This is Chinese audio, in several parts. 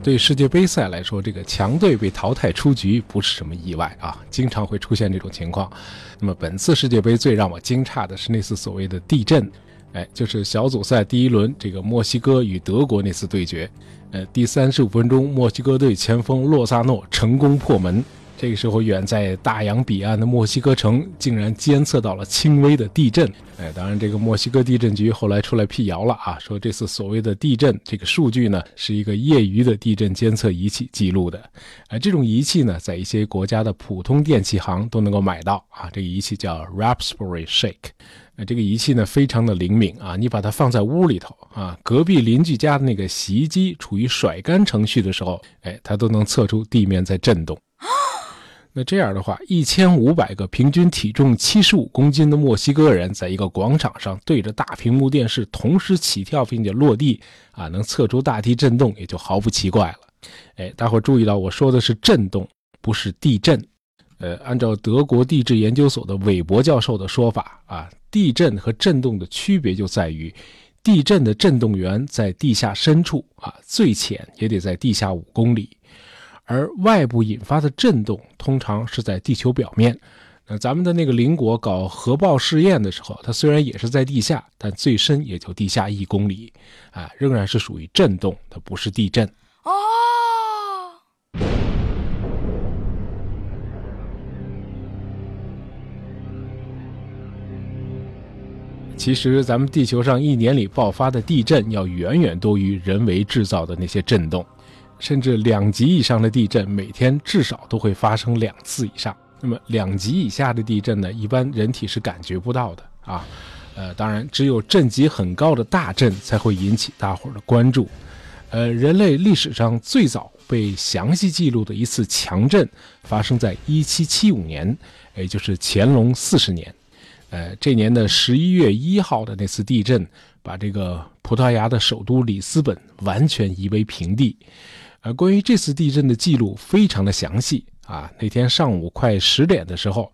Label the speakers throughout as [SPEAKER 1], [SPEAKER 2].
[SPEAKER 1] 对世界杯赛来说，这个强队被淘汰出局不是什么意外啊，经常会出现这种情况。那么本次世界杯最让我惊诧的是那次所谓的地震，哎，就是小组赛第一轮这个墨西哥与德国那次对决，呃，第三十五分钟，墨西哥队前锋洛萨诺成功破门。这个时候，远在大洋彼岸的墨西哥城竟然监测到了轻微的地震。哎，当然，这个墨西哥地震局后来出来辟谣了啊，说这次所谓的地震这个数据呢，是一个业余的地震监测仪器记录的。哎，这种仪器呢，在一些国家的普通电器行都能够买到啊。这个仪器叫 Raspberry Shake。呃，这个仪器呢，非常的灵敏啊，你把它放在屋里头啊，隔壁邻居家的那个洗衣机处于甩干程序的时候，哎，它都能测出地面在震动。那这样的话，一千五百个平均体重七十五公斤的墨西哥人，在一个广场上对着大屏幕电视同时起跳并且落地，啊，能测出大地震动，也就毫不奇怪了。哎，大伙注意到，我说的是震动，不是地震。呃，按照德国地质研究所的韦伯教授的说法，啊，地震和震动的区别就在于，地震的震动源在地下深处，啊，最浅也得在地下五公里。而外部引发的震动通常是在地球表面。那咱们的那个邻国搞核爆试验的时候，它虽然也是在地下，但最深也就地下一公里，啊，仍然是属于震动，它不是地震。哦。其实咱们地球上一年里爆发的地震要远远多于人为制造的那些震动。甚至两级以上的地震，每天至少都会发生两次以上。那么两级以下的地震呢，一般人体是感觉不到的啊。呃，当然，只有震级很高的大震才会引起大伙儿的关注。呃，人类历史上最早被详细记录的一次强震，发生在1775年，也就是乾隆四十年。呃，这年的十一月一号的那次地震，把这个葡萄牙的首都里斯本完全夷为平地。关于这次地震的记录非常的详细啊。那天上午快十点的时候，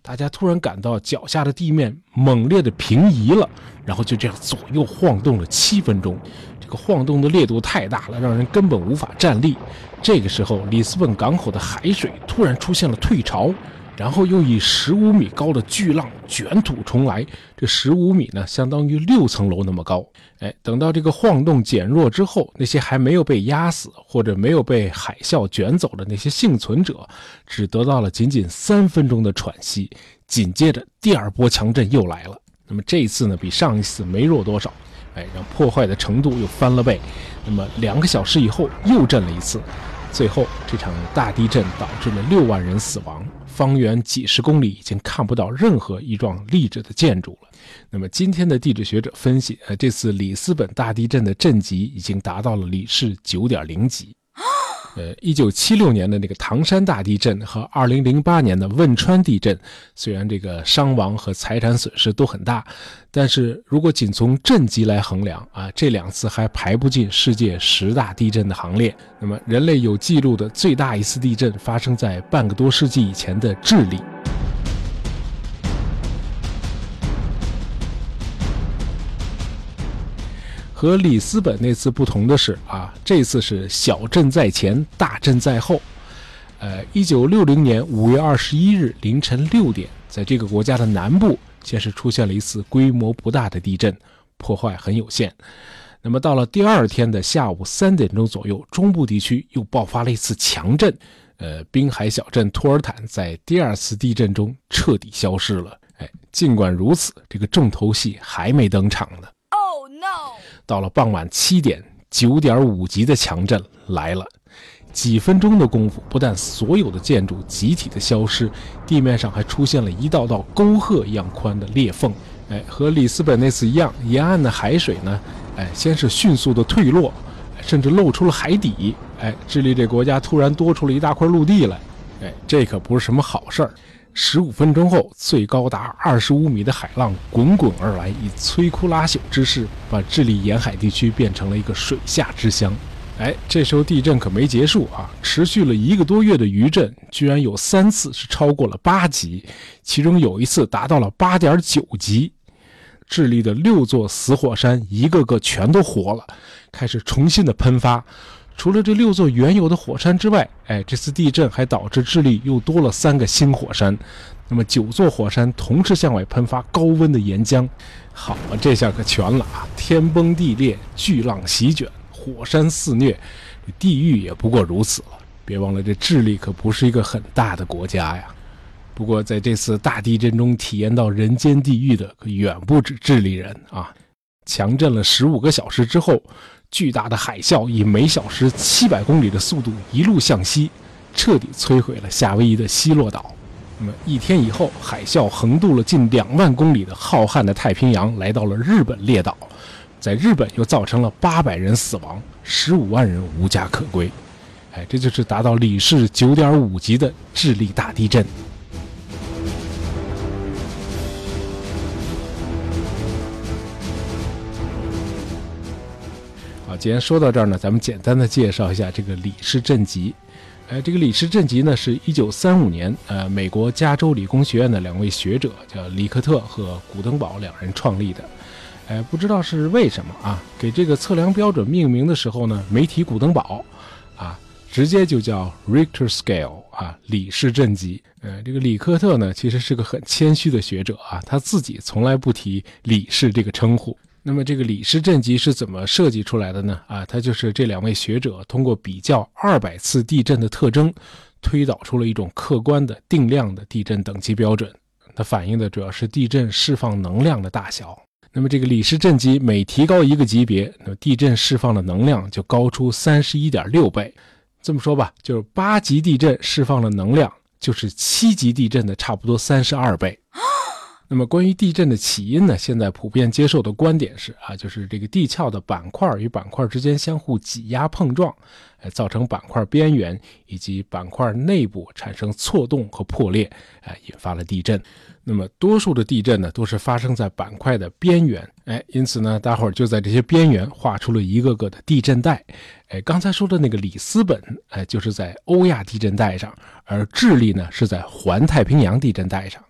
[SPEAKER 1] 大家突然感到脚下的地面猛烈的平移了，然后就这样左右晃动了七分钟。这个晃动的烈度太大了，让人根本无法站立。这个时候，里斯本港口的海水突然出现了退潮。然后又以十五米高的巨浪卷土重来，这十五米呢，相当于六层楼那么高。哎，等到这个晃动减弱之后，那些还没有被压死或者没有被海啸卷走的那些幸存者，只得到了仅仅三分钟的喘息。紧接着，第二波强震又来了。那么这一次呢，比上一次没弱多少。哎，让破坏的程度又翻了倍。那么两个小时以后又震了一次。最后，这场大地震导致了六万人死亡。方圆几十公里已经看不到任何一幢立着的建筑了。那么今天的地质学者分析，呃，这次里斯本大地震的震级已经达到了里氏九点零级。呃，一九七六年的那个唐山大地震和二零零八年的汶川地震，虽然这个伤亡和财产损失都很大，但是如果仅从震级来衡量啊，这两次还排不进世界十大地震的行列。那么，人类有记录的最大一次地震发生在半个多世纪以前的智利。和里斯本那次不同的是啊，这次是小震在前，大震在后。呃，一九六零年五月二十一日凌晨六点，在这个国家的南部先是出现了一次规模不大的地震，破坏很有限。那么到了第二天的下午三点钟左右，中部地区又爆发了一次强震。呃，滨海小镇托尔坦在第二次地震中彻底消失了。哎，尽管如此，这个重头戏还没登场呢。到了傍晚七点，九点五级的强震来了。几分钟的功夫，不但所有的建筑集体的消失，地面上还出现了一道道沟壑一样宽的裂缝。哎，和里斯本那次一样，沿岸的海水呢，哎，先是迅速的退落，甚至露出了海底。哎，智利这国家突然多出了一大块陆地来。哎，这可不是什么好事儿。十五分钟后，最高达二十五米的海浪滚滚而来，以摧枯拉朽之势，把智利沿海地区变成了一个水下之乡。哎，这时候地震可没结束啊！持续了一个多月的余震，居然有三次是超过了八级，其中有一次达到了八点九级。智利的六座死火山一个个全都活了，开始重新的喷发，除了这六座原有的火山之外，哎，这次地震还导致智利又多了三个新火山。那么九座火山同时向外喷发高温的岩浆，好啊，这下可全了啊！天崩地裂，巨浪席卷，火山肆虐，地狱也不过如此了。别忘了，这智利可不是一个很大的国家呀。不过在这次大地震中体验到人间地狱的可远不止智利人啊！强震了十五个小时之后，巨大的海啸以每小时七百公里的速度一路向西，彻底摧毁了夏威夷的西洛岛。那么一天以后，海啸横渡了近两万公里的浩瀚的太平洋，来到了日本列岛，在日本又造成了八百人死亡，十五万人无家可归。哎，这就是达到里氏九点五级的智利大地震。既然说到这儿呢，咱们简单的介绍一下这个里氏震级。呃，这个李氏震级呢，是一九三五年，呃，美国加州理工学院的两位学者叫里克特和古登堡两人创立的。哎，不知道是为什么啊？给这个测量标准命名的时候呢，没提古登堡，啊，直接就叫 Richter Scale 啊，李氏震级。呃，这个里克特呢，其实是个很谦虚的学者啊，他自己从来不提李氏这个称呼。那么这个里氏震级是怎么设计出来的呢？啊，它就是这两位学者通过比较二百次地震的特征，推导出了一种客观的定量的地震等级标准。它反映的主要是地震释放能量的大小。那么这个里氏震级每提高一个级别，那么地震释放的能量就高出三十一点六倍。这么说吧，就是八级地震释放的能量就是七级地震的差不多三十二倍。那么关于地震的起因呢？现在普遍接受的观点是啊，就是这个地壳的板块与板块之间相互挤压碰撞，哎，造成板块边缘以及板块内部产生错动和破裂，哎，引发了地震。那么多数的地震呢，都是发生在板块的边缘，哎，因此呢，大伙儿就在这些边缘画出了一个个的地震带。哎，刚才说的那个里斯本，哎，就是在欧亚地震带上，而智利呢，是在环太平洋地震带上。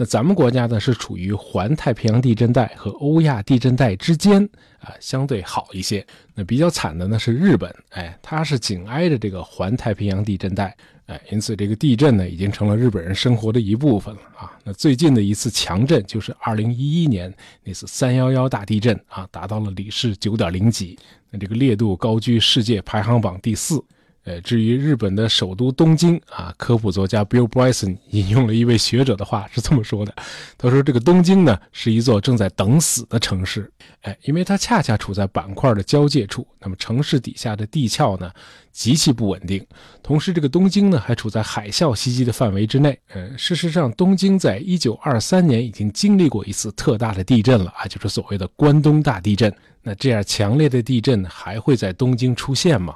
[SPEAKER 1] 那咱们国家呢是处于环太平洋地震带和欧亚地震带之间啊，相对好一些。那比较惨的呢是日本，哎，它是紧挨着这个环太平洋地震带，哎，因此这个地震呢已经成了日本人生活的一部分了啊。那最近的一次强震就是二零一一年那次三幺幺大地震啊，达到了里氏九点零级，那这个烈度高居世界排行榜第四。呃，至于日本的首都东京啊，科普作家 Bill Bryson 引用了一位学者的话，是这么说的：他说，这个东京呢是一座正在等死的城市，哎，因为它恰恰处在板块的交界处，那么城市底下的地壳呢极其不稳定，同时这个东京呢还处在海啸袭击的范围之内。呃，事实上，东京在一九二三年已经经历过一次特大的地震了啊，就是所谓的关东大地震。那这样强烈的地震还会在东京出现吗？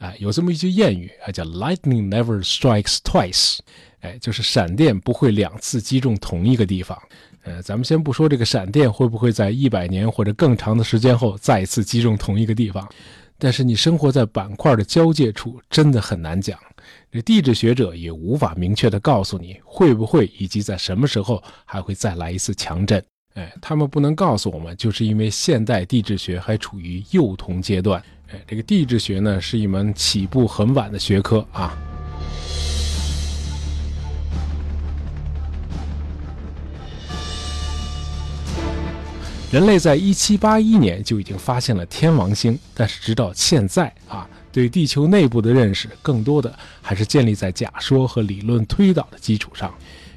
[SPEAKER 1] 啊，有这么一句谚语啊，叫 “Lightning never strikes twice”，哎，就是闪电不会两次击中同一个地方。呃，咱们先不说这个闪电会不会在一百年或者更长的时间后再次击中同一个地方，但是你生活在板块的交界处，真的很难讲。这地质学者也无法明确的告诉你会不会以及在什么时候还会再来一次强震。哎，他们不能告诉我们，就是因为现代地质学还处于幼童阶段。哎，这个地质学呢，是一门起步很晚的学科啊。人类在一七八一年就已经发现了天王星，但是直到现在啊，对地球内部的认识更多的还是建立在假说和理论推导的基础上，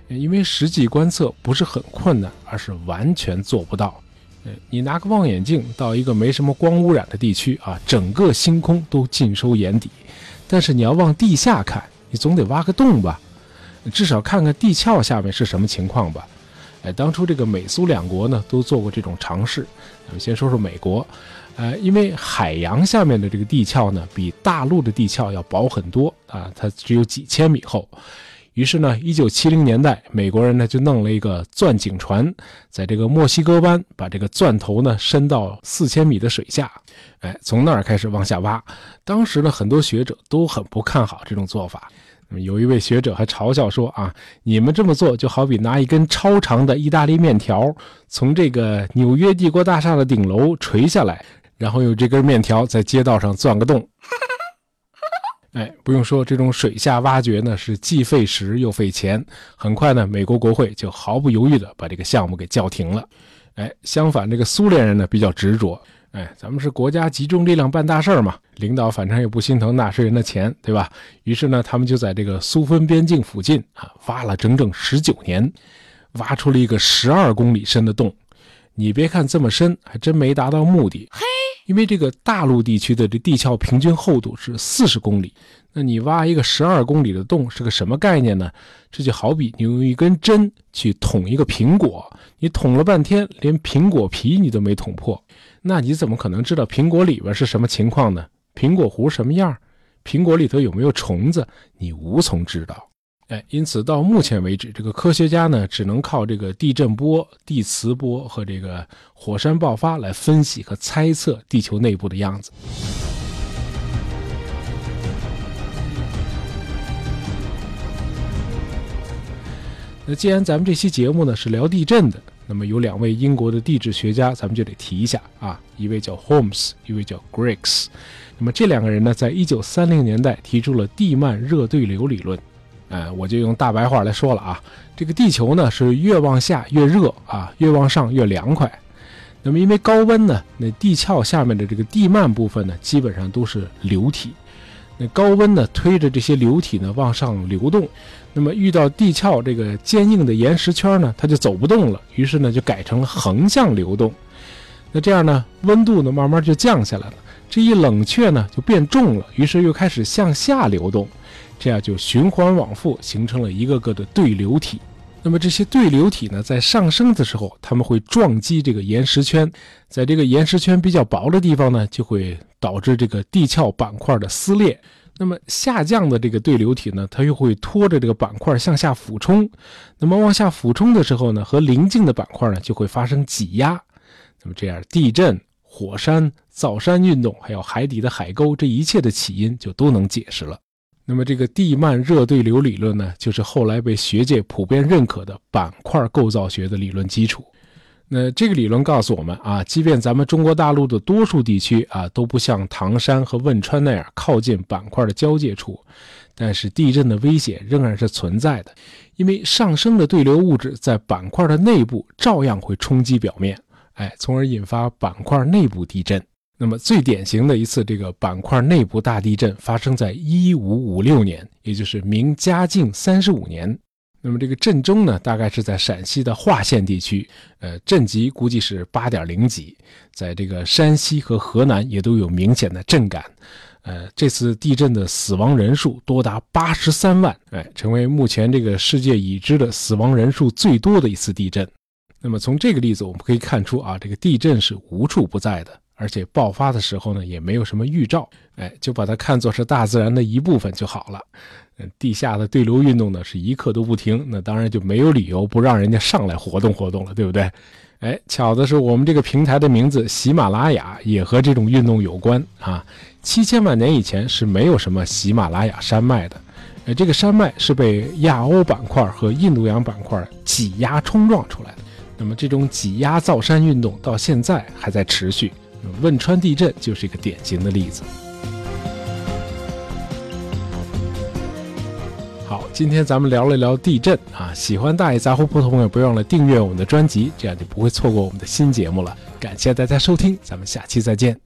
[SPEAKER 1] 因为实际观测不是很困难，而是完全做不到。你拿个望远镜到一个没什么光污染的地区啊，整个星空都尽收眼底。但是你要往地下看，你总得挖个洞吧，至少看看地壳下面是什么情况吧。哎，当初这个美苏两国呢都做过这种尝试。咱们先说说美国，呃，因为海洋下面的这个地壳呢比大陆的地壳要薄很多啊，它只有几千米厚。于是呢，一九七零年代，美国人呢就弄了一个钻井船，在这个墨西哥湾把这个钻头呢伸到四千米的水下，哎，从那儿开始往下挖。当时呢，很多学者都很不看好这种做法。那么有一位学者还嘲笑说：“啊，你们这么做就好比拿一根超长的意大利面条从这个纽约帝国大厦的顶楼垂下来，然后用这根面条在街道上钻个洞。” 哎，不用说，这种水下挖掘呢是既费时又费钱。很快呢，美国国会就毫不犹豫地把这个项目给叫停了。哎，相反，这个苏联人呢比较执着。哎，咱们是国家集中力量办大事嘛，领导反正也不心疼纳税人的钱，对吧？于是呢，他们就在这个苏芬边境附近啊挖了整整十九年，挖出了一个十二公里深的洞。你别看这么深，还真没达到目的。因为这个大陆地区的这地壳平均厚度是四十公里，那你挖一个十二公里的洞是个什么概念呢？这就好比你用一根针去捅一个苹果，你捅了半天，连苹果皮你都没捅破，那你怎么可能知道苹果里边是什么情况呢？苹果核什么样？苹果里头有没有虫子？你无从知道。哎，因此到目前为止，这个科学家呢，只能靠这个地震波、地磁波和这个火山爆发来分析和猜测地球内部的样子。那既然咱们这期节目呢是聊地震的，那么有两位英国的地质学家，咱们就得提一下啊，一位叫 Holmes，一位叫 Griggs。那么这两个人呢，在一九三零年代提出了地幔热对流理论。哎，我就用大白话来说了啊，这个地球呢是越往下越热啊，越往上越凉快。那么因为高温呢，那地壳下面的这个地幔部分呢，基本上都是流体。那高温呢推着这些流体呢往上流动，那么遇到地壳这个坚硬的岩石圈呢，它就走不动了。于是呢就改成了横向流动。那这样呢，温度呢慢慢就降下来了。这一冷却呢就变重了，于是又开始向下流动。这样就循环往复，形成了一个个的对流体。那么这些对流体呢，在上升的时候，它们会撞击这个岩石圈，在这个岩石圈比较薄的地方呢，就会导致这个地壳板块的撕裂。那么下降的这个对流体呢，它又会拖着这个板块向下俯冲。那么往下俯冲的时候呢，和邻近的板块呢就会发生挤压。那么这样，地震、火山、造山运动，还有海底的海沟，这一切的起因就都能解释了。那么，这个地幔热对流理论呢，就是后来被学界普遍认可的板块构造学的理论基础。那这个理论告诉我们啊，即便咱们中国大陆的多数地区啊都不像唐山和汶川那样靠近板块的交界处，但是地震的危险仍然是存在的，因为上升的对流物质在板块的内部照样会冲击表面，哎，从而引发板块内部地震。那么最典型的一次这个板块内部大地震发生在一五五六年，也就是明嘉靖三十五年。那么这个震中呢，大概是在陕西的华县地区，呃，震级估计是八点零级。在这个山西和河南也都有明显的震感。呃，这次地震的死亡人数多达八十三万，哎，成为目前这个世界已知的死亡人数最多的一次地震。那么从这个例子我们可以看出啊，这个地震是无处不在的。而且爆发的时候呢，也没有什么预兆，哎，就把它看作是大自然的一部分就好了。嗯，地下的对流运动呢是一刻都不停，那当然就没有理由不让人家上来活动活动了，对不对？哎，巧的是我们这个平台的名字喜马拉雅也和这种运动有关啊。七千万年以前是没有什么喜马拉雅山脉的，呃，这个山脉是被亚欧板块和印度洋板块挤压冲撞出来的。那么这种挤压造山运动到现在还在持续。汶川地震就是一个典型的例子。好，今天咱们聊了聊地震啊，喜欢大爷杂货铺的朋友，不要忘了订阅我们的专辑，这样就不会错过我们的新节目了。感谢大家收听，咱们下期再见。